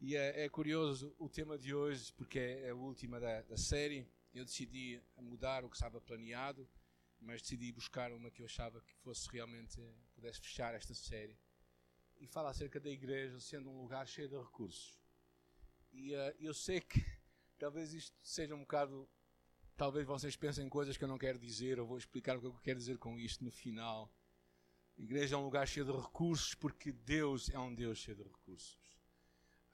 E é, é, curioso o tema de hoje, porque é, é a última da, da, série. Eu decidi mudar o que estava planeado, mas decidi buscar uma que eu achava que fosse realmente, pudesse fechar esta série. E fala acerca da igreja sendo um lugar cheio de recursos. E uh, eu sei que talvez isto seja um bocado. Talvez vocês pensem coisas que eu não quero dizer, ou vou explicar o que eu quero dizer com isto no final. A igreja é um lugar cheio de recursos porque Deus é um Deus cheio de recursos.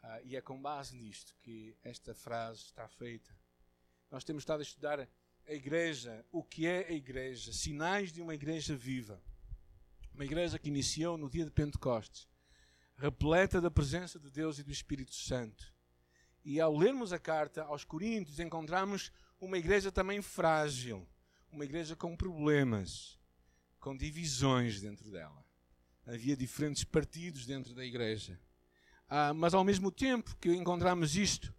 Uh, e é com base nisto que esta frase está feita. Nós temos estado a estudar a igreja, o que é a igreja, sinais de uma igreja viva. Uma igreja que iniciou no dia de Pentecostes, repleta da presença de Deus e do Espírito Santo. E ao lermos a carta aos Coríntios, encontramos uma igreja também frágil, uma igreja com problemas, com divisões dentro dela. Havia diferentes partidos dentro da igreja. Ah, mas ao mesmo tempo que encontramos isto,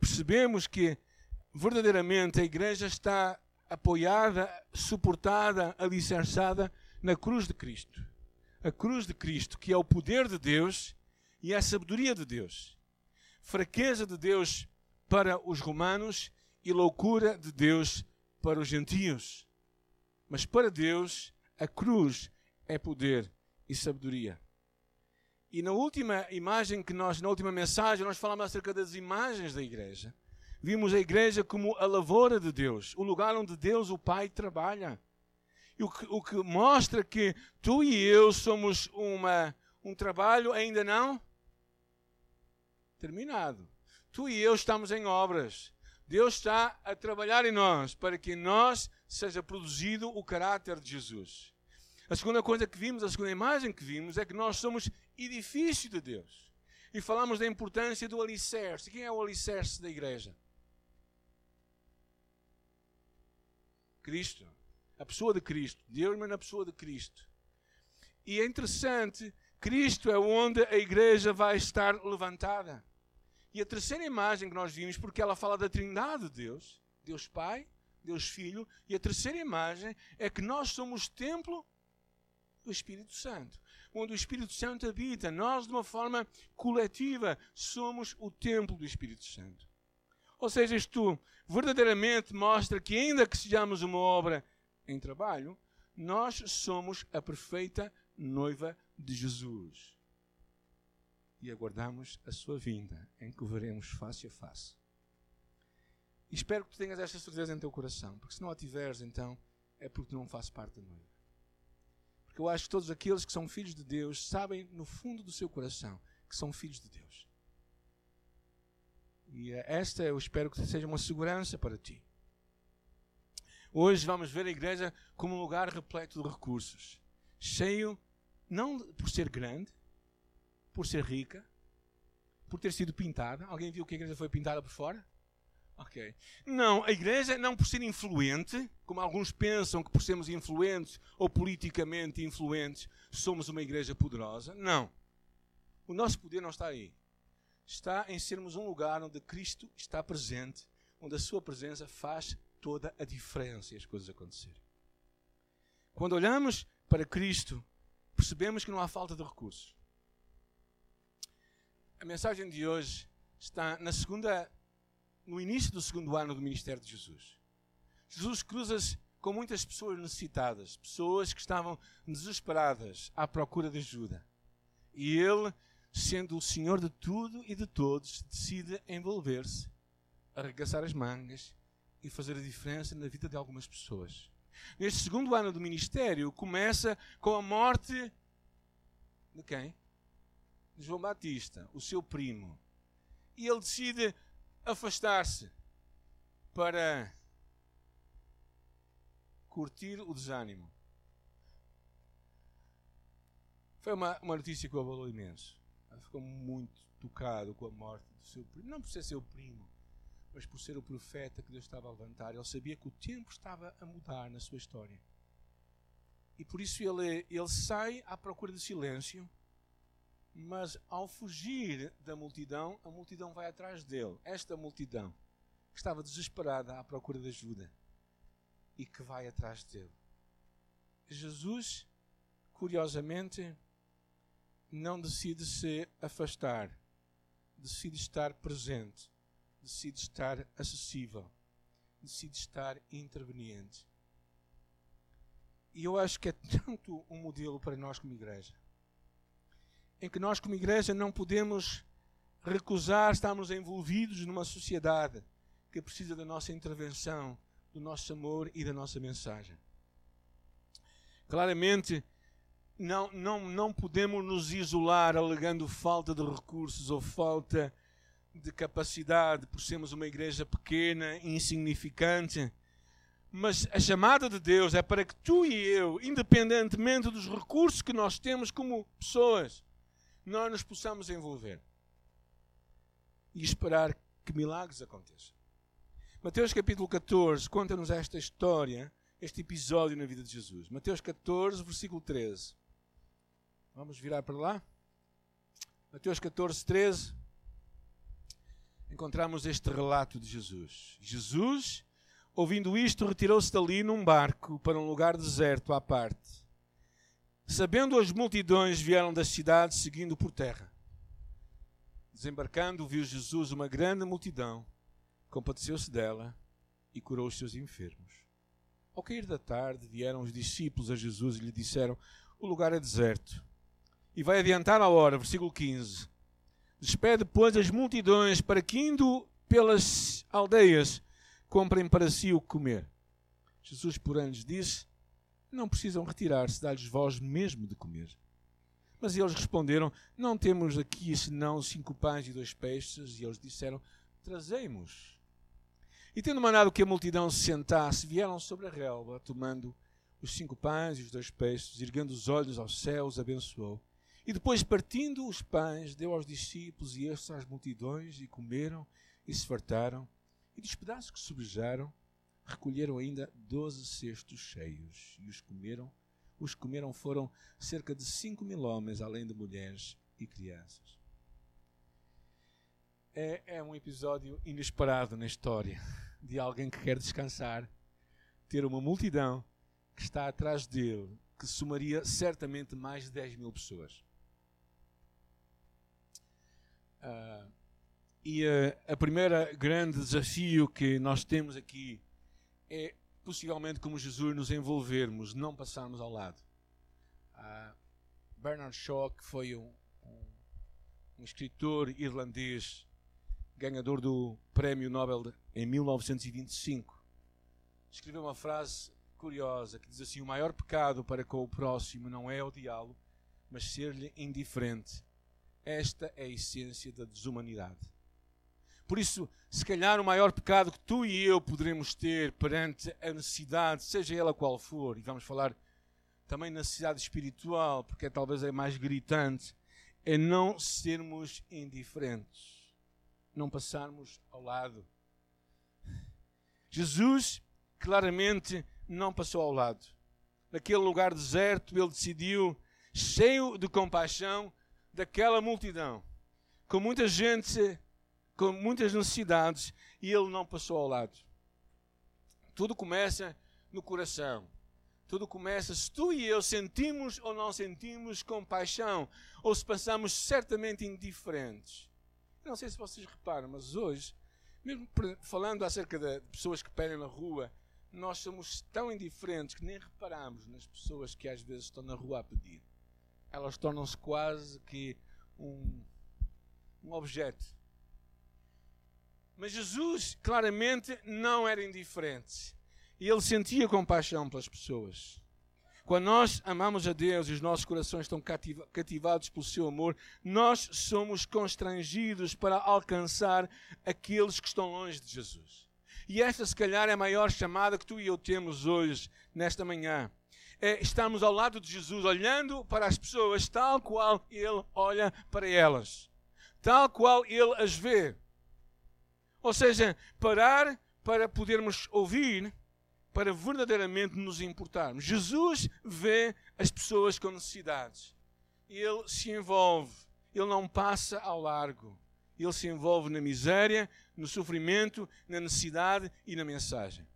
percebemos que verdadeiramente a igreja está apoiada, suportada, alicerçada na cruz de Cristo. A cruz de Cristo, que é o poder de Deus e a sabedoria de Deus fraqueza de Deus para os romanos e loucura de Deus para os gentios. Mas para Deus, a cruz é poder e sabedoria. E na última imagem que nós, na última mensagem, nós falamos acerca das imagens da igreja. Vimos a igreja como a lavoura de Deus, o lugar onde Deus, o Pai, trabalha. O que, o que mostra que tu e eu somos uma, um trabalho ainda não terminado. Tu e eu estamos em obras. Deus está a trabalhar em nós para que em nós seja produzido o caráter de Jesus. A segunda coisa que vimos, a segunda imagem que vimos, é que nós somos edifício de Deus. E falamos da importância do alicerce. Quem é o alicerce da igreja? Cristo. A pessoa de Cristo. Deus, mas na pessoa de Cristo. E é interessante, Cristo é onde a igreja vai estar levantada. E a terceira imagem que nós vimos, porque ela fala da trindade de Deus, Deus Pai, Deus Filho, e a terceira imagem é que nós somos templo do Espírito Santo, onde o Espírito Santo habita. Nós, de uma forma coletiva, somos o templo do Espírito Santo. Ou seja, isto verdadeiramente mostra que, ainda que sejamos uma obra em trabalho, nós somos a perfeita noiva de Jesus e aguardamos a sua vinda, em que o veremos face a face. Espero que tu tenhas esta certeza em teu coração, porque se não a tiveres, então é porque não fazes parte da noiva. Porque eu acho que todos aqueles que são filhos de Deus sabem no fundo do seu coração que são filhos de Deus. E eh, esta eu espero que seja uma segurança para ti. Hoje vamos ver a igreja como um lugar repleto de recursos, cheio, não por ser grande, por ser rica, por ter sido pintada. Alguém viu que a igreja foi pintada por fora? Ok. Não, a igreja não por ser influente, como alguns pensam que por sermos influentes ou politicamente influentes somos uma igreja poderosa. Não. O nosso poder não está aí. Está em sermos um lugar onde Cristo está presente, onde a sua presença faz toda a diferença e as coisas acontecerem. Quando olhamos para Cristo, percebemos que não há falta de recursos. A mensagem de hoje está na segunda, no início do segundo ano do ministério de Jesus. Jesus cruza-se com muitas pessoas necessitadas, pessoas que estavam desesperadas à procura de ajuda. E ele, sendo o Senhor de tudo e de todos, decide envolver-se, arregaçar as mangas e fazer a diferença na vida de algumas pessoas. Neste segundo ano do ministério, começa com a morte de quem? de João Batista, o seu primo. E ele decide afastar-se para curtir o desânimo. Foi uma, uma notícia que o abalou imenso. Ele ficou muito tocado com a morte do seu primo. Não por ser seu primo, mas por ser o profeta que Deus estava a levantar. Ele sabia que o tempo estava a mudar na sua história. E por isso ele, ele sai à procura de silêncio mas ao fugir da multidão, a multidão vai atrás dele. Esta multidão que estava desesperada à procura de ajuda e que vai atrás dele. Jesus, curiosamente, não decide se afastar decide estar presente, decide estar acessível, decide estar interveniente. E eu acho que é tanto um modelo para nós como igreja. Em que nós, como igreja, não podemos recusar estarmos envolvidos numa sociedade que precisa da nossa intervenção, do nosso amor e da nossa mensagem. Claramente, não, não, não podemos nos isolar alegando falta de recursos ou falta de capacidade por sermos uma igreja pequena, insignificante. Mas a chamada de Deus é para que tu e eu, independentemente dos recursos que nós temos como pessoas, nós nos possamos envolver e esperar que milagres aconteçam. Mateus capítulo 14 conta-nos esta história, este episódio na vida de Jesus. Mateus 14, versículo 13. Vamos virar para lá. Mateus 14, 13. Encontramos este relato de Jesus. Jesus, ouvindo isto, retirou-se dali num barco para um lugar deserto à parte. Sabendo as multidões, vieram das cidades seguindo por terra. Desembarcando, viu Jesus uma grande multidão, compadeceu-se dela e curou os seus enfermos. Ao cair da tarde, vieram os discípulos a Jesus e lhe disseram: O lugar é deserto e vai adiantar a hora, versículo 15. Despede, pois, as multidões para que, indo pelas aldeias, comprem para si o que comer. Jesus, porém, lhes disse: Não precisam retirar-se, dá-lhes vós mesmo de comer. Mas eles responderam: Não temos aqui senão cinco pães e dois peixes. E eles disseram: Trazemos. E tendo mandado que a multidão se sentasse, vieram sobre a relva, tomando os cinco pães e os dois peixes, erguendo os olhos aos céus, abençoou e depois, partindo os pães, deu aos discípulos e estes às multidões, e comeram e se fartaram. E dos pedaços que sobejaram, recolheram ainda doze cestos cheios, e os comeram. Os comeram foram cerca de cinco mil homens, além de mulheres e crianças. É, é um episódio inesperado na história de alguém que quer descansar, ter uma multidão que está atrás dele, que somaria certamente mais de 10 mil pessoas. Uh, e uh, a primeira grande desafio que nós temos aqui é possivelmente como Jesus nos envolvermos, não passarmos ao lado. Uh, Bernard Shaw, que foi um, um, um, escritor irlandês, ganhador do Prémio Nobel em 1925, escreveu uma frase curiosa que diz assim: O maior pecado para com o próximo não é odiá-lo, mas ser-lhe indiferente esta é a essência da desumanidade. Por isso, se calhar o maior pecado que tu e eu poderemos ter perante a necessidade, seja ela qual for, e vamos falar também na necessidade espiritual, porque é talvez é mais gritante, é não sermos indiferentes, não passarmos ao lado. Jesus claramente não passou ao lado. Naquele lugar deserto, ele decidiu, cheio de compaixão, daquela multidão, com muita gente, com muitas necessidades, e ele não passou ao lado. Tudo começa no coração. Tudo começa se tu e eu sentimos ou não sentimos compaixão, ou se passamos certamente indiferentes. Não sei se vocês reparam, mas hoje, mesmo falando acerca de pessoas que pedem na rua, nós somos tão indiferentes que nem reparamos nas pessoas que às vezes estão na rua a pedir elas tornam-se quase que um, um objeto. Mas Jesus claramente não era indiferente. E ele sentia compaixão pelas pessoas. Quando nós amamos a Deus e os nossos corações estão cativados pelo seu amor, nós somos constrangidos para alcançar aqueles que estão longe de Jesus. E esta, se calhar, é a maior chamada que tu e eu temos hoje, nesta manhã é ao lado de Jesus, olhando para as pessoas tal qual Ele olha para elas, tal qual Ele as vê. Ou seja, parar para podermos ouvir, para verdadeiramente nos importarmos. Jesus vê as pessoas com necessidades. Ele se envolve, ele não passa ao largo. Ele se envolve na miséria, no sofrimento, na necessidade e na mensagem.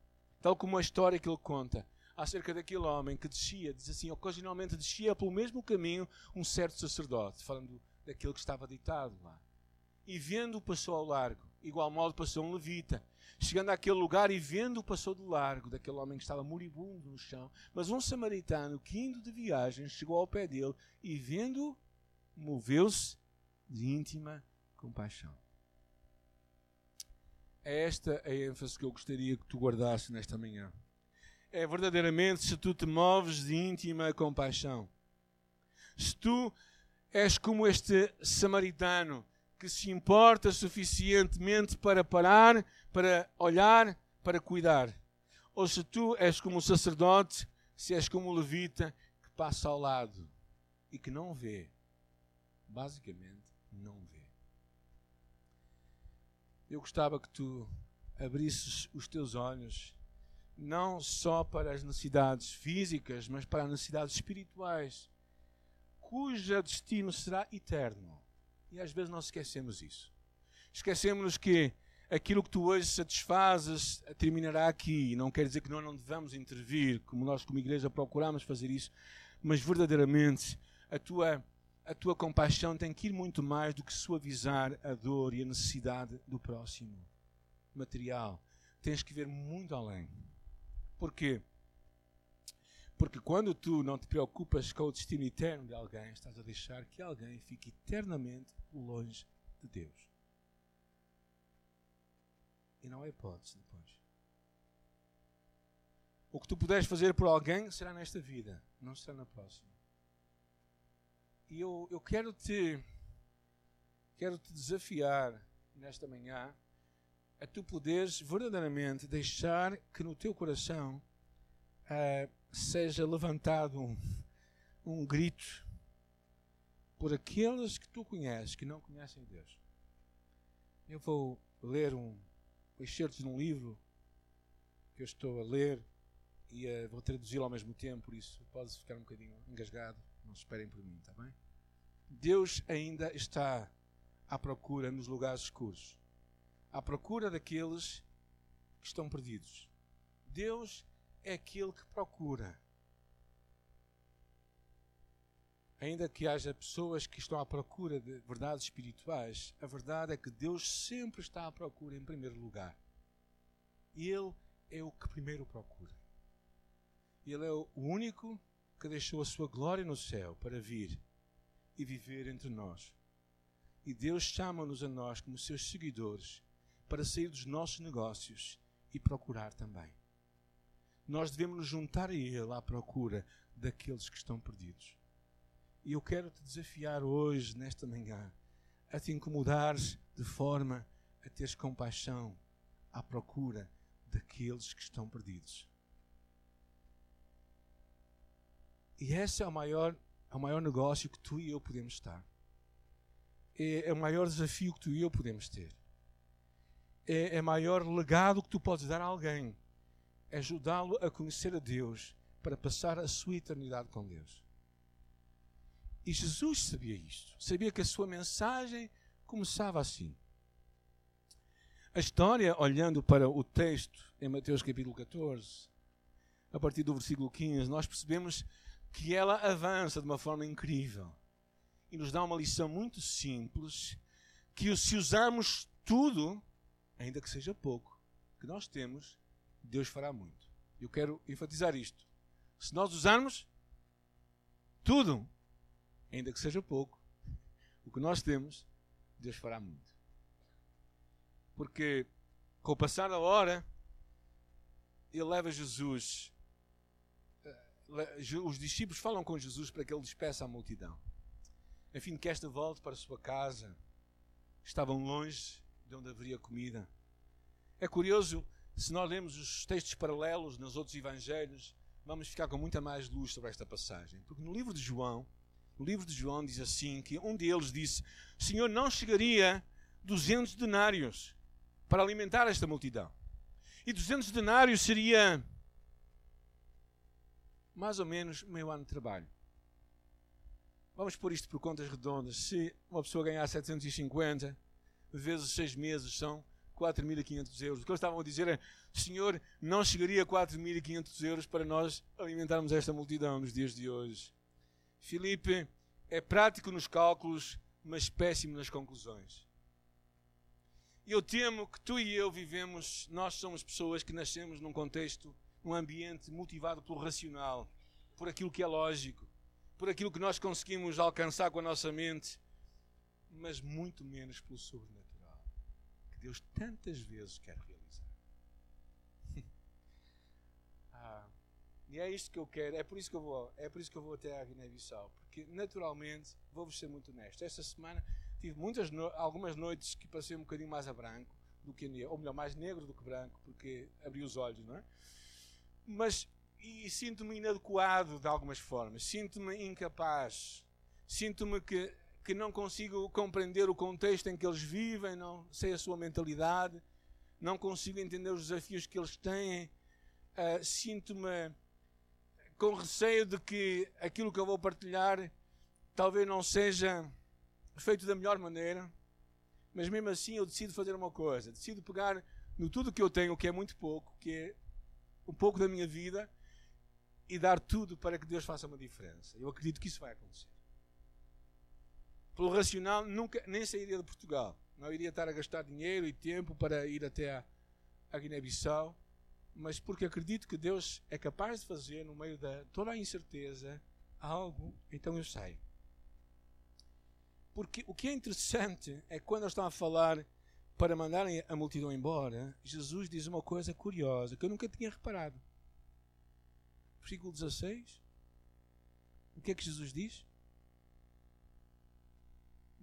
Tal como a história que ele conta acerca daquele homem que descia, diz assim, ocasionalmente descia pelo mesmo caminho um certo sacerdote, falando daquele que estava deitado lá. e vendo passou ao largo. Igual modo passou um levita. Chegando àquele lugar e vendo passou do largo daquele homem que estava moribundo no chão. Mas um samaritano que indo de viagem chegou ao pé dele e vendo moveu-se de íntima compaixão. É esta a ênfase que eu gostaria que tu guardasses nesta manhã. É verdadeiramente se tu te moves de íntima compaixão. Se tu és como este samaritano que se importa suficientemente para parar, para olhar, para cuidar. Ou se tu és como o sacerdote, se és como o levita que passa ao lado e que não vê. Basicamente, não vê. Eu gostava que tu abrisses os teus olhos não só para as necessidades físicas, mas para as necessidades espirituais, cujo destino será eterno. E às vezes nós esquecemos isso. Esquecemos que aquilo que tu hoje satisfazes terminará aqui. Não quer dizer que nós não devamos intervir, como nós, como igreja, procuramos fazer isso, mas verdadeiramente a tua, a tua compaixão tem que ir muito mais do que suavizar a dor e a necessidade do próximo. Material. Tens que ver muito além. Porquê? Porque quando tu não te preocupas com o destino eterno de alguém, estás a deixar que alguém fique eternamente longe de Deus. E não há hipótese depois. O que tu puderes fazer por alguém será nesta vida, não será na próxima. E eu, eu quero te quero te desafiar nesta manhã a tu poderes verdadeiramente deixar que no teu coração uh, seja levantado um, um grito por aqueles que tu conheces, que não conhecem Deus. Eu vou ler um, excerto de um livro que eu estou a ler e uh, vou traduzi-lo ao mesmo tempo, por isso pode ficar um bocadinho engasgado. Não esperem por mim, está bem? Deus ainda está à procura nos lugares escuros à procura daqueles que estão perdidos. Deus é aquele que procura. Ainda que haja pessoas que estão à procura de verdades espirituais, a verdade é que Deus sempre está à procura em primeiro lugar. Ele é o que primeiro procura. Ele é o único que deixou a sua glória no céu para vir e viver entre nós. E Deus chama-nos a nós, como seus seguidores, para sair dos nossos negócios e procurar também. Nós devemos nos juntar a Ele à procura daqueles que estão perdidos. E eu quero te desafiar hoje, nesta manhã, a te incomodares de forma a teres compaixão à procura daqueles que estão perdidos. E esse é o maior, é o maior negócio que tu e eu podemos estar. É, é o maior desafio que tu e eu podemos ter é, é maior legado que tu podes dar a alguém. Ajudá-lo a conhecer a Deus para passar a sua eternidade com Deus. E Jesus sabia isto. Sabia que a sua mensagem começava assim. A história, olhando para o texto em Mateus capítulo 14, a partir do versículo 15, nós percebemos que ela avança de uma forma incrível e nos dá uma lição muito simples que se usarmos tudo ainda que seja pouco, que nós temos, Deus fará muito. Eu quero enfatizar isto. Se nós usarmos tudo, ainda que seja pouco, o que nós temos, Deus fará muito. Porque com o passar da hora, ele leva Jesus. Eh, os discípulos falam com Jesus para que ele despeça a multidão. A fim de que esta volte para a sua casa. Estavam longe de onde haveria comida. É curioso, se nós lemos os textos paralelos nos outros evangelhos, vamos ficar com muita mais luz sobre esta passagem. Porque no livro de João, no livro de João diz assim que um deles disse: "Senhor, não chegaria 200 denários para alimentar esta multidão". E 200 denários seria mais ou menos meio ano de trabalho. Vamos pôr isto por contas redondas. Se uma pessoa ganhar 750 vezes seis meses são 4.500 euros. O que eles estavam a dizer é: Senhor, não chegaria a 4.500 euros para nós alimentarmos esta multidão nos dias de hoje. Filipe é prático nos cálculos, mas péssimo nas conclusões. eu temo que tu e eu vivemos, nós somos pessoas que nascemos num contexto, num ambiente motivado pelo racional, por aquilo que é lógico, por aquilo que nós conseguimos alcançar com a nossa mente, mas muito menos pelo sobrenatural, que Deus tantas vezes quer realizar. ah, e é isto que eu quero, é por isso que eu vou, é por isso que eu vou até à Guiné-Bissau, porque naturalmente, vou-vos ser muito honesto, esta semana tive muitas no, algumas noites que passei um bocadinho mais a branco do que negro, ou melhor, mais negro do que branco, porque abri os olhos, não é? Mas e sinto-me inadequado de algumas formas, sinto-me incapaz, sinto-me que, que não consigo compreender o contexto em que eles vivem, não sei a sua mentalidade, não consigo entender os desafios que eles têm, uh, sinto-me com receio de que aquilo que eu vou partilhar talvez não seja feito da melhor maneira, mas mesmo assim eu decido fazer uma coisa, decido pegar no tudo que eu tenho, que é muito pouco, que é um pouco da minha vida, e dar tudo para que Deus faça uma diferença. Eu acredito que isso vai acontecer. Pelo racional, nunca, nem sairia de Portugal. Não iria estar a gastar dinheiro e tempo para ir até a, a Guiné-Bissau, mas porque acredito que Deus é capaz de fazer, no meio de toda a incerteza, algo, então eu saio. Porque o que é interessante é que quando eles estão a falar para mandarem a multidão embora, Jesus diz uma coisa curiosa que eu nunca tinha reparado. Versículo 16. O que é que Jesus diz?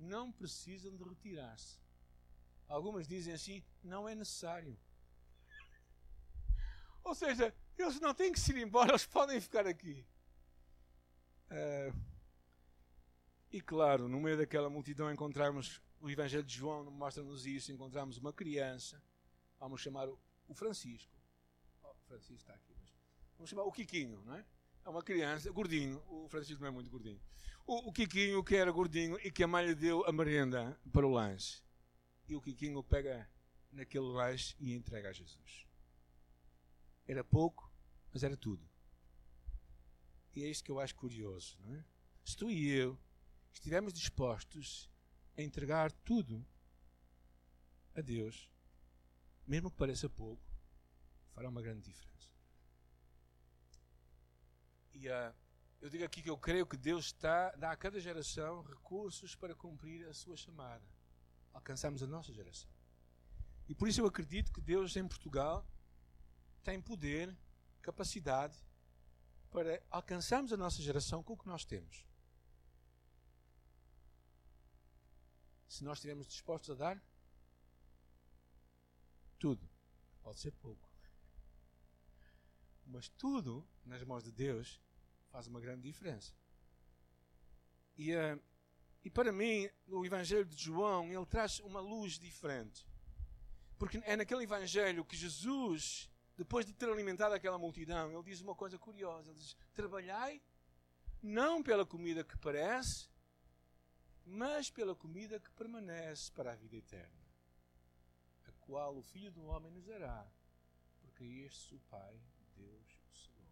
Não precisam de retirar-se. Algumas dizem assim: não é necessário. Ou seja, eles não têm que se ir embora, eles podem ficar aqui. Uh, e claro, no meio daquela multidão encontramos o Evangelho de João, mostra-nos isso, encontramos uma criança, vamos chamar o Francisco. Oh, Francisco está aqui, mas vamos chamar o Quiquinho, não é? É uma criança, gordinho, o Francisco não é muito gordinho. O, o Quiquinho que era gordinho e que a mãe lhe deu a merenda para o lanche. E o Quiquinho pega naquele lanche e entrega a Jesus. Era pouco, mas era tudo. E é isso que eu acho curioso, não é? Se tu e eu estivermos dispostos a entregar tudo a Deus, mesmo que pareça pouco, fará uma grande diferença. E uh, eu digo aqui que eu creio que Deus está, dá a cada geração recursos para cumprir a sua chamada. Alcançamos a nossa geração. E por isso eu acredito que Deus em Portugal tem poder, capacidade para alcançarmos a nossa geração com o que nós temos. se nós estivermos dispostos a dar tudo. Pode ser pouco. Mas tudo nas mãos de Deus faz uma grande diferença. E, uh, e para mim, o Evangelho de João, ele traz uma luz diferente. Porque é naquele Evangelho que Jesus, depois de ter alimentado aquela multidão, ele diz uma coisa curiosa. Ele diz: Trabalhai não pela comida que parece, mas pela comida que permanece para a vida eterna, a qual o Filho do Homem nos dará, porque este o Pai, Deus, o selou.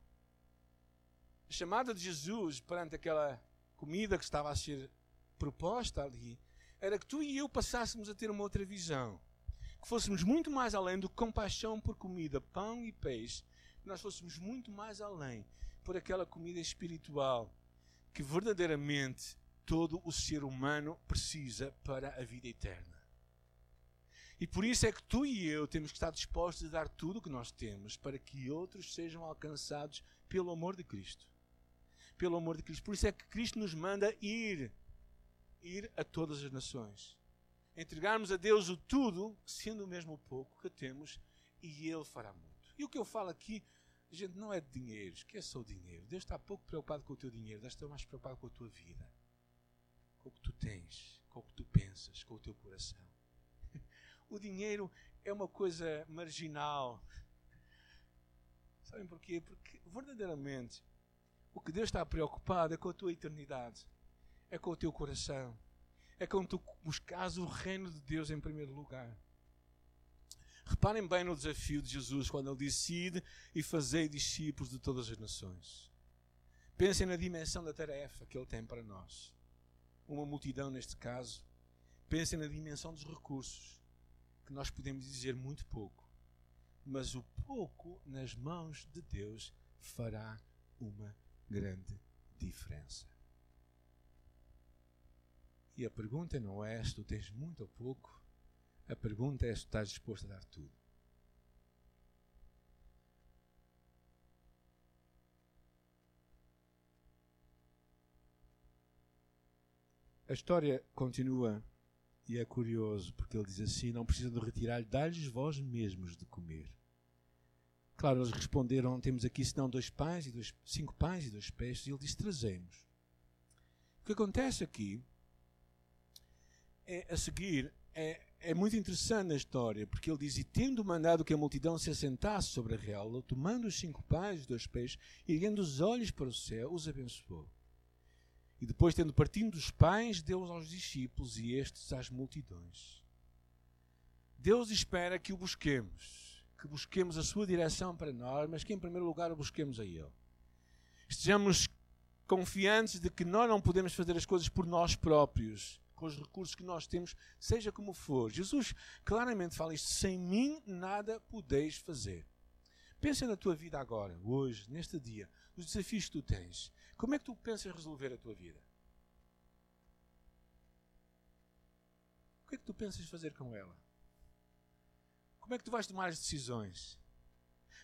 A chamada de Jesus perante aquela comida que estava a ser proposta ali era que tu e eu passássemos a ter uma outra visão. Que fôssemos muito mais além do compaixão por comida, pão e peixe, que nós fôssemos muito mais além por aquela comida espiritual que verdadeiramente todo o ser humano precisa para a vida eterna. E por isso é que tu e eu temos que estar dispostos a dar tudo o que nós temos para que outros sejam alcançados pelo amor de Cristo. Pelo amor de Cristo. Por isso é que Cristo nos manda ir, ir a todas as nações. Entregarmos a Deus o tudo, sendo o mesmo pouco que temos, e Ele fará muito. E o que eu falo aqui, gente, não é de dinheiro, esqueça o dinheiro. Deus está pouco preocupado com o teu dinheiro, Deus está mais preocupado com a tua vida com o que tu tens, com o que tu pensas, com o teu coração. O dinheiro é uma coisa marginal. Sabem porquê? Porque verdadeiramente o que Deus está preocupado é com a tua eternidade, é com o teu coração, é com tu buscares o reino de Deus em primeiro lugar. Reparem bem no desafio de Jesus quando ele decide e fazei discípulos de todas as nações. Pensem na dimensão da tarefa que ele tem para nós uma multidão neste caso, pensem na dimensão dos recursos que nós podemos dizer muito pouco, mas o pouco nas mãos de Deus fará uma grande diferença. E a pergunta não é se tu tens muito ou pouco, a pergunta é se tu estás disposto a dar tudo. A história continua e é curioso porque ele diz assim: Não precisam de retirar-lhe, dá-lhes vós mesmos de comer. Claro, eles responderam: Temos aqui senão dois pães e dois, cinco pães e dois peixes. E ele disse: Trazemos. O que acontece aqui é, a seguir é, é muito interessante na história, porque ele diz: E tendo mandado que a multidão se assentasse sobre a real, tomando os cinco pães e dois peixes, e erguendo os olhos para o céu, os abençoou. E depois, tendo partido dos pães, deu-os aos discípulos e estes às multidões. Deus espera que o busquemos, que busquemos a sua direção para nós, mas que em primeiro lugar o busquemos a Ele. Estejamos confiantes de que nós não podemos fazer as coisas por nós próprios, com os recursos que nós temos, seja como for. Jesus claramente fala isto: sem mim nada podeis fazer. Pensa na tua vida agora, hoje, neste dia, nos desafios que tu tens. Como é que tu pensas resolver a tua vida? O que é que tu pensas fazer com ela? Como é que tu vais tomar as decisões?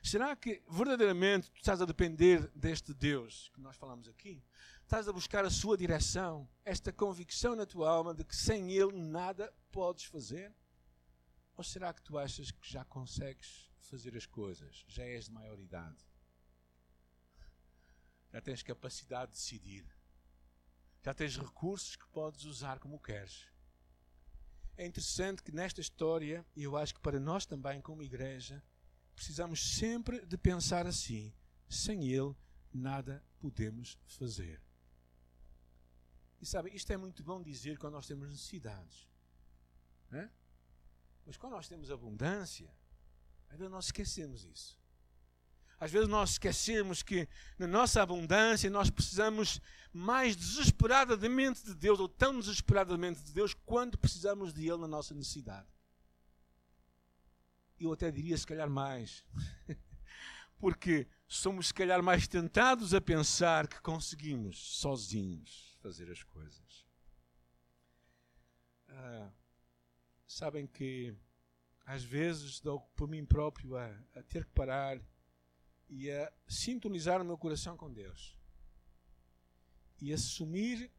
Será que verdadeiramente tu estás a depender deste Deus que nós falamos aqui? Estás a buscar a sua direção, esta convicção na tua alma de que sem Ele nada podes fazer? Ou será que tu achas que já consegues fazer as coisas? Já és de maior idade? Já tens capacidade de decidir? Já tens recursos que podes usar como queres? É interessante que nesta história, e eu acho que para nós também, como igreja, precisamos sempre de pensar assim: sem Ele, nada podemos fazer. E sabe, isto é muito bom dizer quando nós temos necessidades. Né? Mas quando nós temos abundância, ainda nós esquecemos isso. Às vezes nós esquecemos que na nossa abundância nós precisamos mais desesperadamente de Deus, ou tão desesperadamente de Deus, quando precisamos de Ele na nossa necessidade eu até diria se calhar mais. Porque somos se calhar mais tentados a pensar que conseguimos sozinhos fazer as coisas. Ah, sabem que às vezes dou por mim próprio a, a ter que parar e a sintonizar o meu coração com Deus e assumir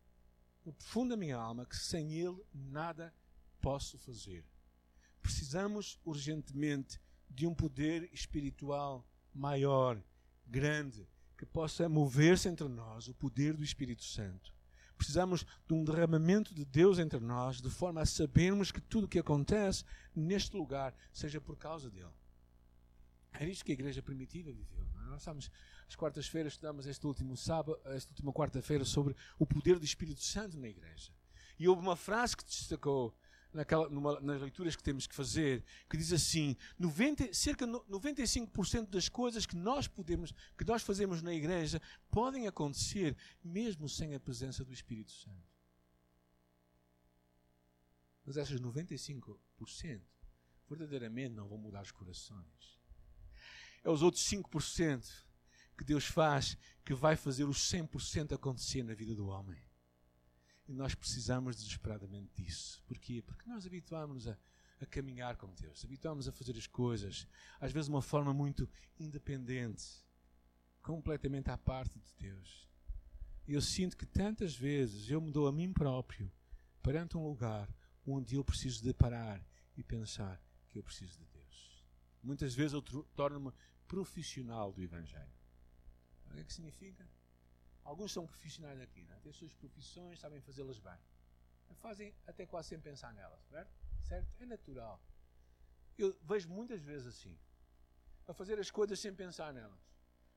no profundo da minha alma que sem Ele nada posso fazer. Precisamos urgentemente de um poder espiritual maior, grande, que possa mover-se entre nós, o poder do Espírito Santo. Precisamos de um derramamento de Deus entre nós, de forma a sabermos que tudo o que acontece neste lugar seja por causa dele. Era isto que a igreja primitiva viveu. É? Nós estamos, às quartas-feiras, estudamos este último sábado, esta última quarta-feira sobre o poder do Espírito Santo na igreja. E houve uma frase que destacou naquela, numa, nas leituras que temos que fazer, que diz assim: 90, cerca de 95% das coisas que nós podemos, que nós fazemos na igreja, podem acontecer mesmo sem a presença do Espírito Santo. Mas essas 95% verdadeiramente não vão mudar os corações. É os outros 5% que Deus faz que vai fazer os 100% acontecer na vida do homem. E nós precisamos desesperadamente disso. Porquê? Porque nós habituámos-nos a, a caminhar com Deus, habituámos a fazer as coisas, às vezes de uma forma muito independente, completamente à parte de Deus. E eu sinto que tantas vezes eu me dou a mim próprio perante um lugar onde eu preciso de parar e pensar que eu preciso de Deus. Muitas vezes eu torno-me profissional do Evangelho. O que é que significa? Alguns são profissionais aqui, né? têm suas profissões, sabem fazê-las bem. Fazem até quase sem pensar nelas, certo? certo? É natural. Eu vejo muitas vezes assim. A fazer as coisas sem pensar nelas.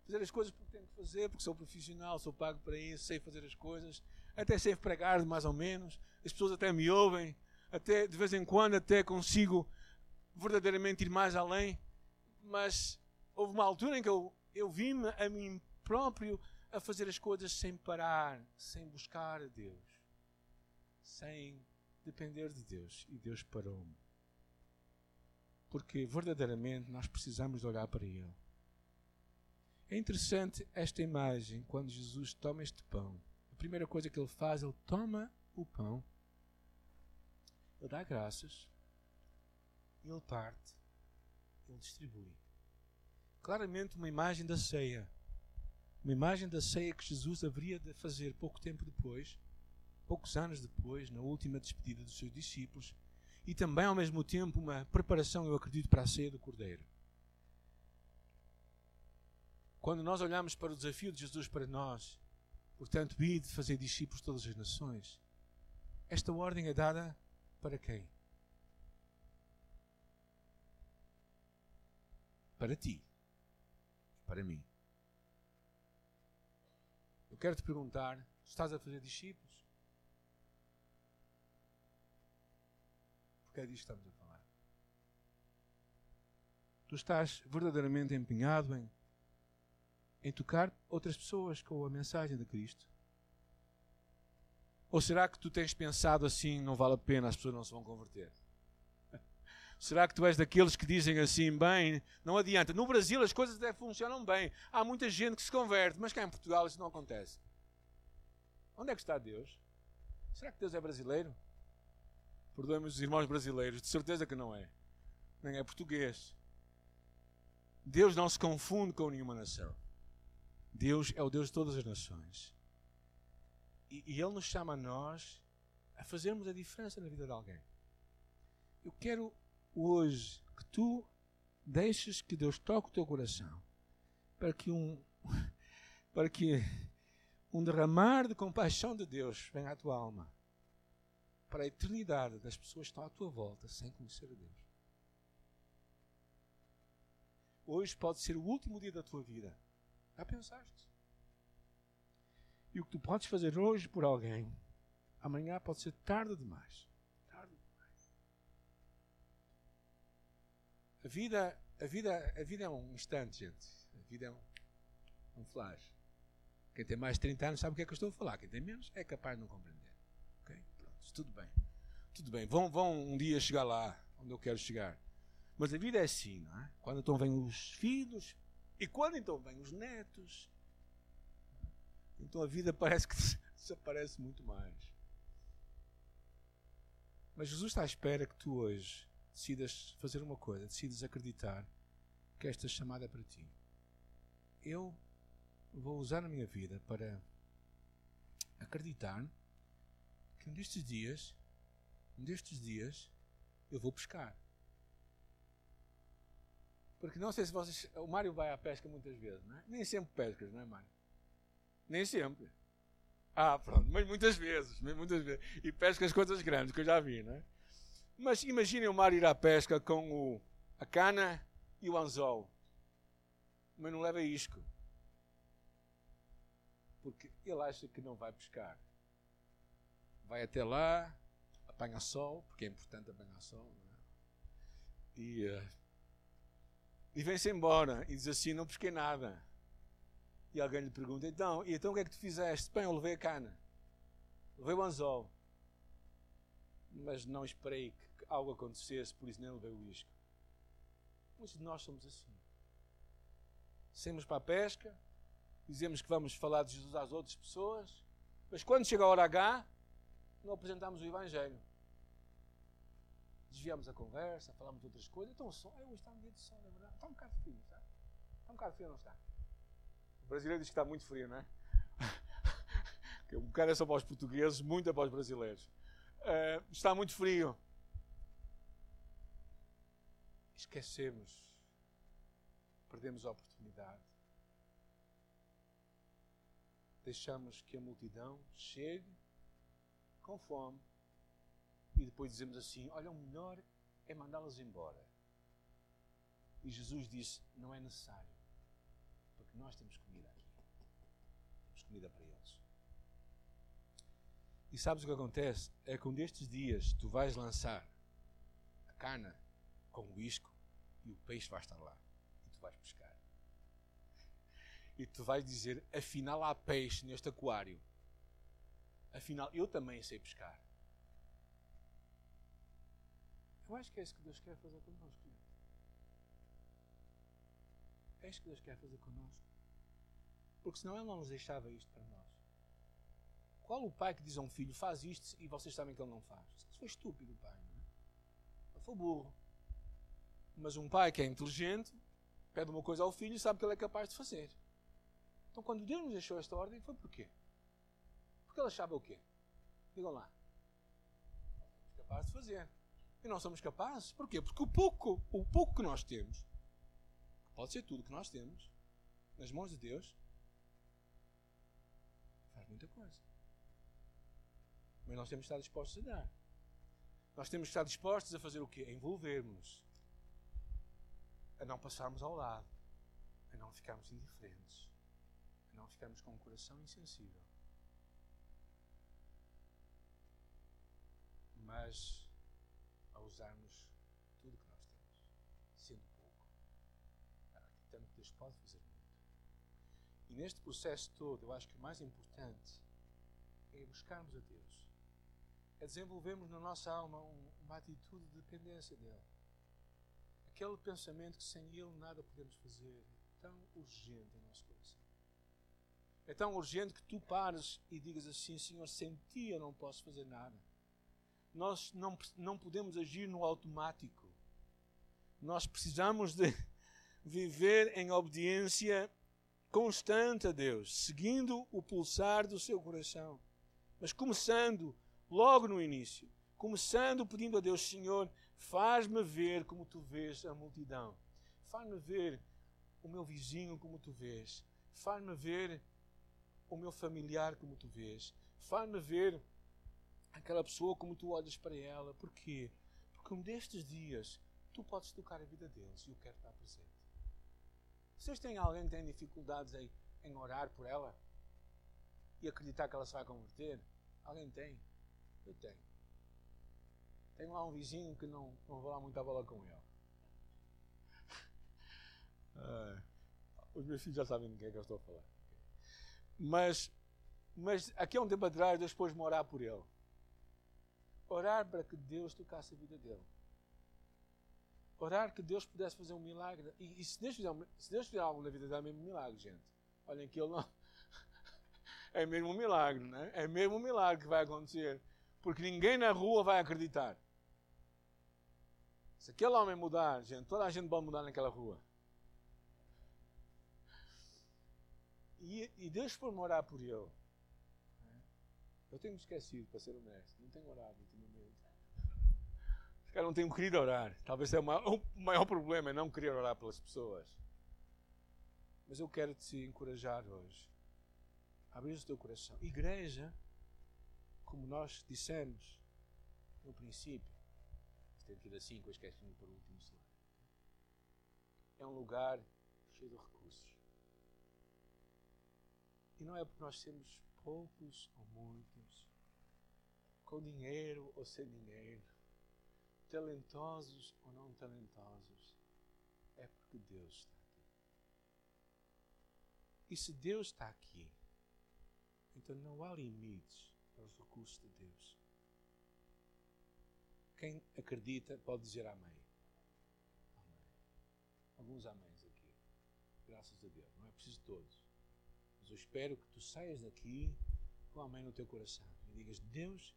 Fazer as coisas porque tenho que fazer, porque sou profissional, sou pago para isso, sei fazer as coisas. Até sei pregar mais ou menos. As pessoas até me ouvem. Até de vez em quando até consigo verdadeiramente ir mais além. Mas houve uma altura em que eu, eu vi-me a mim próprio a fazer as coisas sem parar, sem buscar a Deus, sem depender de Deus. E Deus parou-me. porque verdadeiramente nós precisamos de olhar para Ele. É interessante esta imagem quando Jesus toma este pão. A primeira coisa que ele faz, ele toma o pão, ele dá graças, ele parte, ele distribui. Claramente uma imagem da ceia. Uma imagem da ceia que Jesus haveria de fazer pouco tempo depois, poucos anos depois, na última despedida dos seus discípulos, e também ao mesmo tempo uma preparação, eu acredito, para a ceia do Cordeiro. Quando nós olhamos para o desafio de Jesus para nós, portanto, ir de fazer discípulos de todas as nações, esta ordem é dada para quem? Para ti. Para mim. Eu quero te perguntar: estás a fazer discípulos? Porque é disto que estamos a falar. Tu estás verdadeiramente empenhado em em tocar outras pessoas com a mensagem de Cristo? Ou será que tu tens pensado assim, não vale a pena, as pessoas não se vão converter? Será que tu és daqueles que dizem assim, bem, não adianta. No Brasil as coisas até funcionam bem. Há muita gente que se converte, mas cá em Portugal isso não acontece. Onde é que está Deus? Será que Deus é brasileiro? Perdoem-me os irmãos brasileiros, de certeza que não é. Nem é português. Deus não se confunde com nenhuma nação. Deus é o Deus de todas as nações. E, e, Ele nos chama a nós a fazermos a diferença na vida de alguém. Eu quero hoje que tu deixes que Deus toque o teu coração para que um, para que um derramar de compaixão de Deus venha à tua alma para a eternidade das pessoas que estão à tua volta sem conhecer a Deus. Hoje pode ser o último dia da tua vida. Já pensaste? E o que tu podes fazer hoje por alguém, amanhã pode ser tarde demais. Tarde demais. A vida, a vida, a vida é um instante, gente. A vida é um, um flash. Quem tem mais de 30 anos sabe o que é que eu estou a falar. Quem tem menos é capaz de não compreender. Ok? Pronto, tudo bem. Tudo bem. Vão, vão um dia chegar lá onde eu quero chegar. Mas a vida é assim, não é? Quando então vêm os filhos, e quando então vêm os netos, então a vida parece que desaparece muito mais. Mas Jesus está à espera que tu hoje decidas fazer uma coisa, decidas acreditar que esta chamada é para ti. Eu vou usar a minha vida para acreditar que um destes dias, um destes dias, eu vou pescar. Porque não sei se vocês. O Mário vai à pesca muitas vezes, não é? Nem sempre pescas, não é, Mário? Nem sempre. Ah, pronto, mas muitas vezes, muitas vezes. E pesca as coisas grandes, que eu já vi, não é? Mas imaginem o Mário ir à pesca com o, a cana e o anzol. Mas não leva isco. Porque ele acha que não vai pescar. Vai até lá, apanha sol, porque é importante apanhar sol, é? E. Uh, e vem-se embora e diz assim: Não pesquei nada. E alguém lhe pergunta: Então, e então o que é que tu fizeste? Bem, eu levei a cana, levei o anzol, mas não esperei que algo acontecesse, por isso nem levei o isco. Muitos de nós somos assim. Saímos para a pesca, dizemos que vamos falar de Jesus às outras pessoas, mas quando chega a hora H, não apresentamos o Evangelho desviamos a conversa, falamos de outras coisas. Então som, hoje está um dia de sol, na verdade. Está um bocado frio, está? Está um bocado frio, não está? O brasileiro diz que está muito frio, não é? um bocado é só para os portugueses, muito é para os brasileiros. Uh, está muito frio. Esquecemos. Perdemos a oportunidade. Deixamos que a multidão chegue com fome e depois dizemos assim: olha, o melhor é mandá-los embora. E Jesus disse: não é necessário, porque nós temos comida aqui. Temos comida para eles. E sabes o que acontece? É que um destes dias tu vais lançar a cana com o isco e o peixe vai estar lá. E tu vais pescar. E tu vais dizer: afinal há peixe neste aquário. Afinal, eu também sei pescar. Eu acho que é isso que Deus quer fazer connosco. É isto que Deus quer fazer connosco. Porque senão Ele não nos deixava isto para nós. Qual o pai que diz a um filho, faz isto e vocês sabem que ele não faz? Isso foi estúpido, pai. Não é? Foi burro. Mas um pai que é inteligente pede uma coisa ao filho e sabe que ele é capaz de fazer. Então, quando Deus nos deixou esta ordem, foi porquê? Porque ele achava o quê? Digam lá. Capaz de fazer. E não somos capazes. Porquê? Porque o pouco, o pouco que nós temos, pode ser tudo que nós temos, nas mãos de Deus, faz muita coisa. Mas nós temos que estar dispostos a dar. Nós temos que estar dispostos a fazer o quê? A envolvermos. A não passarmos ao lado. A não ficarmos indiferentes. A não ficarmos com o coração insensível. Mas a usarmos tudo que nós temos, sendo pouco, acreditando que Deus pode fazer muito. E neste processo todo, eu acho que o mais importante é buscarmos a Deus é desenvolvermos na nossa alma uma atitude de dependência dele. Aquele pensamento que sem ele nada podemos fazer, tão urgente em nosso coração. É tão urgente que tu pares e digas assim: Senhor, sem ti eu não posso fazer nada. Nós não, não podemos agir no automático. Nós precisamos de viver em obediência constante a Deus, seguindo o pulsar do seu coração, mas começando logo no início, começando pedindo a Deus, Senhor, faz-me ver como tu vês a multidão. Faz-me ver o meu vizinho como tu vês. Faz-me ver o meu familiar como tu vês. Faz-me ver aquela pessoa como tu olhas para ela. Porquê? Porque um destes dias tu podes tocar a vida deles e eu quero estar presente. Vocês têm alguém que tem dificuldades em, em orar por ela e acreditar que ela se vai converter? Alguém tem? Eu tenho. Tenho lá um vizinho que não, não vou lá muito a bola com ele. Os meus filhos já sabem do que é que eu estou a falar. Mas, mas aqui há um tempo atrás, Deus pôs-me orar por ele. Orar para que Deus tocasse a vida dele. Orar que Deus pudesse fazer um milagre. E, e se, Deus fizer, se Deus fizer algo na vida dele, é mesmo um milagre, gente. Olhem que ele não. É mesmo um milagre, não é? É mesmo um milagre que vai acontecer porque ninguém na rua vai acreditar. Se aquele homem mudar, gente, toda a gente vai mudar naquela rua. E, e Deus for morar por ele. Eu tenho esquecido, para ser honesto. Não tenho orado ultimamente. Caras não têm querido orar. Talvez é o maior, o maior problema é não querer orar pelas pessoas. Mas eu quero te encorajar hoje. Abrir o teu coração. Igreja como nós dissemos no princípio, ir assim, que eu esqueci para o último slide. É um lugar cheio de recursos. E não é porque nós temos poucos ou muitos, com dinheiro ou sem dinheiro, talentosos ou não talentosos, é porque Deus está aqui. E se Deus está aqui, então não há limites aos recursos de Deus. Quem acredita pode dizer amém. Amém. Alguns améns aqui. Graças a Deus. Não é preciso todos. Mas eu espero que tu saias daqui com amém no teu coração e digas: Deus,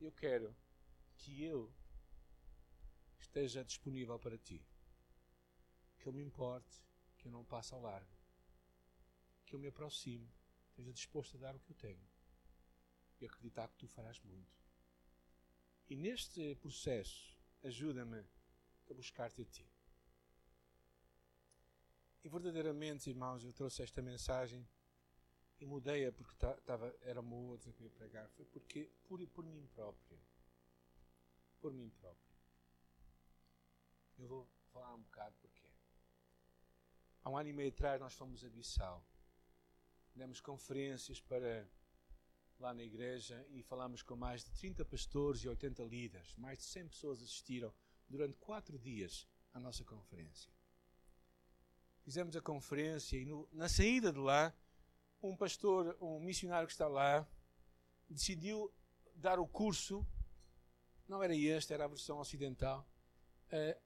eu quero que eu esteja disponível para ti. Que eu me importe, que eu não passe ao largo. Que eu me aproxime, esteja disposto a dar o que eu tenho e acreditar que tu farás muito. E neste processo, ajuda-me a buscar-te a ti. E verdadeiramente, irmãos, eu trouxe esta mensagem e mudei-a porque tava, era uma outra que eu ia pregar. Foi porque, por, por mim próprio. Por mim próprio. Eu vou falar um bocado porque. Há um ano e meio atrás nós fomos a Bissau. Demos conferências para lá na igreja e falámos com mais de 30 pastores e 80 líderes. Mais de 100 pessoas assistiram durante quatro dias à nossa conferência. Fizemos a conferência e no, na saída de lá, um pastor, um missionário que está lá, decidiu dar o curso, não era este, era a versão ocidental, uh,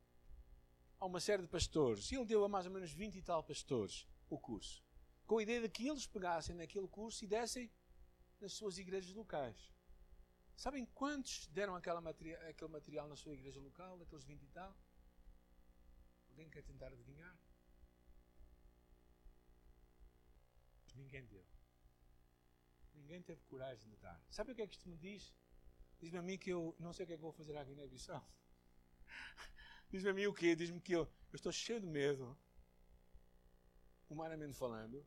a uma série de pastores. E ele deu a mais ou menos 20 e tal pastores o curso. Com a ideia de que eles pegassem naquele curso e dessem nas suas igrejas locais. Sabem quantos deram aquele material, na sua igreja local, daqueles 20 e tal? Alguém quer tentar adivinhar? Ninguém deu. Ninguém teve coragem de dar. Sabe o que é que isto me diz? Diz-me a mim que eu não sei o que é que vou fazer aqui na Bissau. Diz-me a mim o quê? Diz-me que eu, eu estou cheio de medo, humanamente falando.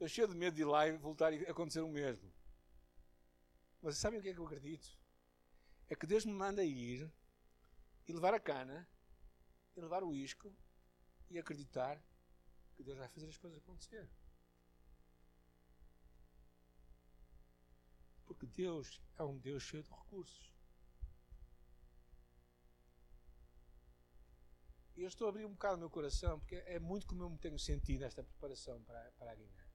Estou cheio de medo de ir lá e voltar a acontecer o mesmo. Mas sabem o que é que eu acredito? É que Deus me manda ir e levar a cana, e levar o isco, e acreditar que Deus vai fazer as coisas acontecer. Porque Deus é um Deus cheio de recursos. E eu estou a abrir um bocado o meu coração, porque é muito como eu me tenho sentido nesta preparação para, para a Guiné.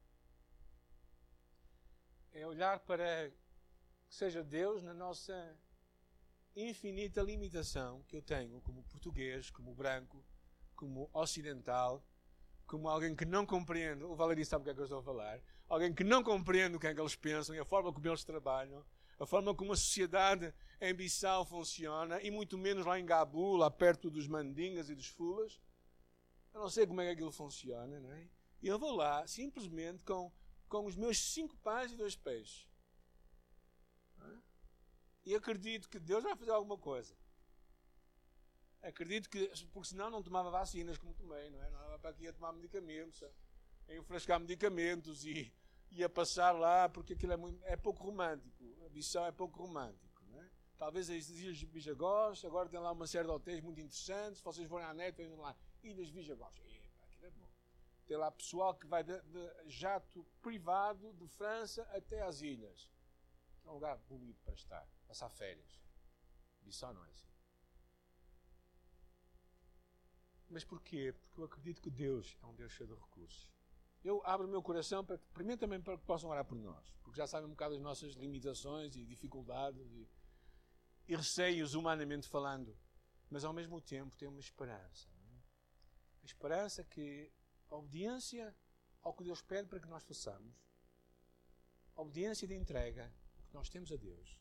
É olhar para que seja Deus na nossa infinita limitação que eu tenho como português, como branco, como ocidental, como alguém que não compreende, o Valerio sabe o que é que eu estou a falar, alguém que não compreende o que é que eles pensam e a forma como eles trabalham, a forma como a sociedade em Bissau funciona, e muito menos lá em Gabu, lá perto dos mandingas e dos fulas. Eu não sei como é que aquilo funciona, não é? E eu vou lá simplesmente com, com os meus cinco pães e dois peixes. E acredito que Deus vai fazer alguma coisa. Acredito que, porque senão não tomava vacinas como tomei, não é? Não era para aqui a tomar medicamentos, a enfrascar medicamentos e, e a passar lá, porque aquilo é, muito, é pouco romântico. A missão é pouco romântico, não é? Talvez as Ilhas Bijagós, agora tem lá uma série de hotéis muito interessantes. Se vocês forem à net, vejam lá, Ilhas Bijagós. Epa, aquilo é bom. Tem lá pessoal que vai de, de jato privado de França até às ilhas. É um lugar bonito para estar, passar férias. Bissau não é assim. Mas porquê? Porque eu acredito que Deus é um Deus cheio de recursos. Eu abro o meu coração para, primeiro também para que possam orar por nós, porque já sabem um bocado as nossas limitações e dificuldades e, e receios humanamente falando, mas ao mesmo tempo tem uma esperança. É? A esperança que obediência ao que Deus pede para que nós façamos, obediência de entrega, que nós temos a Deus,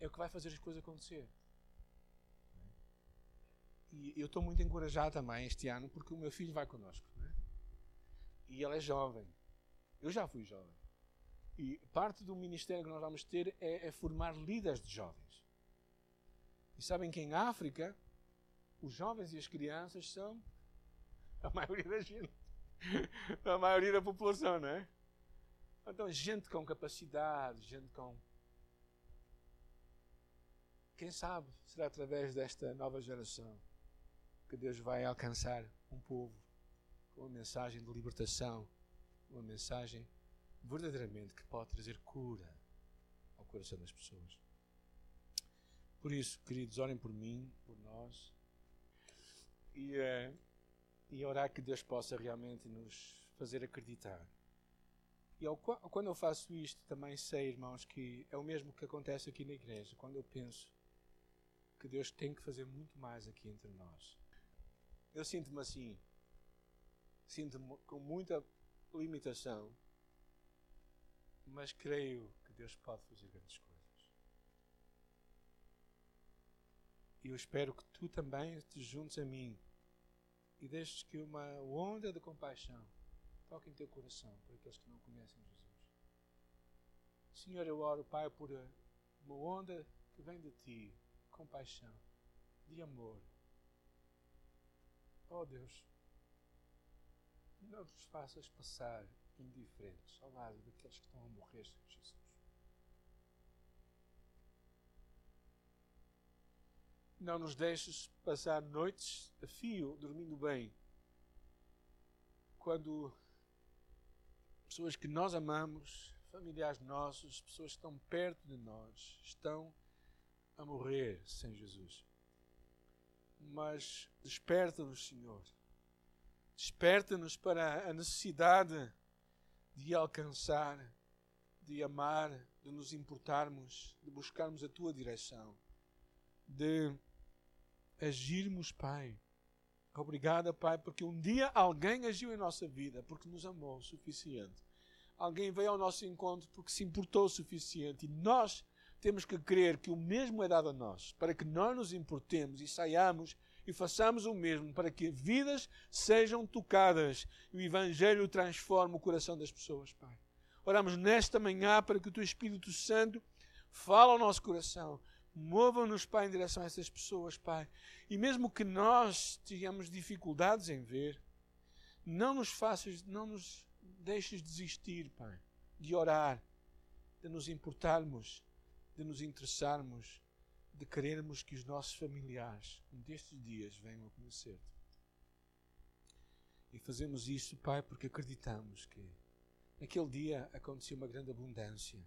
é o que vai fazer as coisas acontecer. E eu estou muito encorajado também este ano porque o meu filho vai connosco. Né? E ele é jovem. Eu já fui jovem. E parte do ministério que nós vamos ter é, é formar líderes de jovens. E sabem que em África, os jovens e as crianças são a maioria da gente. A maioria da população, não é? Então, gente com capacidade, gente com. Quem sabe será através desta nova geração que Deus vai alcançar um povo com uma mensagem de libertação, uma mensagem verdadeiramente que pode trazer cura ao coração das pessoas. Por isso, queridos, orem por mim, por nós, e, uh, e orar que Deus possa realmente nos fazer acreditar. E ao, quando eu faço isto, também sei, irmãos, que é o mesmo que acontece aqui na igreja. Quando eu penso que Deus tem que fazer muito mais aqui entre nós. Eu sinto-me assim. Sinto-me com muita limitação. Mas creio que Deus pode fazer grandes coisas. E eu espero que tu também te juntes a mim e deixes que uma onda de compaixão toque em teu coração para aqueles que não conhecem Jesus. Senhor, eu oro, Pai, por uma onda que vem de ti, compaixão, de amor Oh Deus, não nos faças passar indiferentes ao lado daqueles que estão a morrer sem Jesus. Não nos deixes passar noites a fio, dormindo bem, quando pessoas que nós amamos, familiares nossos, pessoas que estão perto de nós, estão a morrer sem Jesus mas desperta-nos, Senhor. Desperta-nos para a necessidade de alcançar, de amar, de nos importarmos, de buscarmos a tua direção, de agirmos, Pai. Obrigada, Pai, porque um dia alguém agiu em nossa vida porque nos amou o suficiente. Alguém veio ao nosso encontro porque se importou o suficiente. E nós temos que crer que o mesmo é dado a nós, para que nós nos importemos e saiamos e façamos o mesmo, para que vidas sejam tocadas e o Evangelho transforme o coração das pessoas, Pai. Oramos nesta manhã para que o Teu Espírito Santo fale ao nosso coração. Mova-nos, Pai, em direção a essas pessoas, Pai. E mesmo que nós tenhamos dificuldades em ver, não nos faças, não nos deixes desistir, Pai, de orar, de nos importarmos, de nos interessarmos, de querermos que os nossos familiares, destes dias, venham a conhecer-te. E fazemos isso, Pai, porque acreditamos que naquele dia aconteceu uma grande abundância.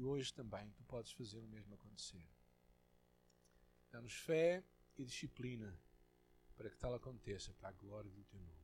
E hoje também tu podes fazer o mesmo acontecer. Dá-nos fé e disciplina para que tal aconteça, para a glória do teu nome.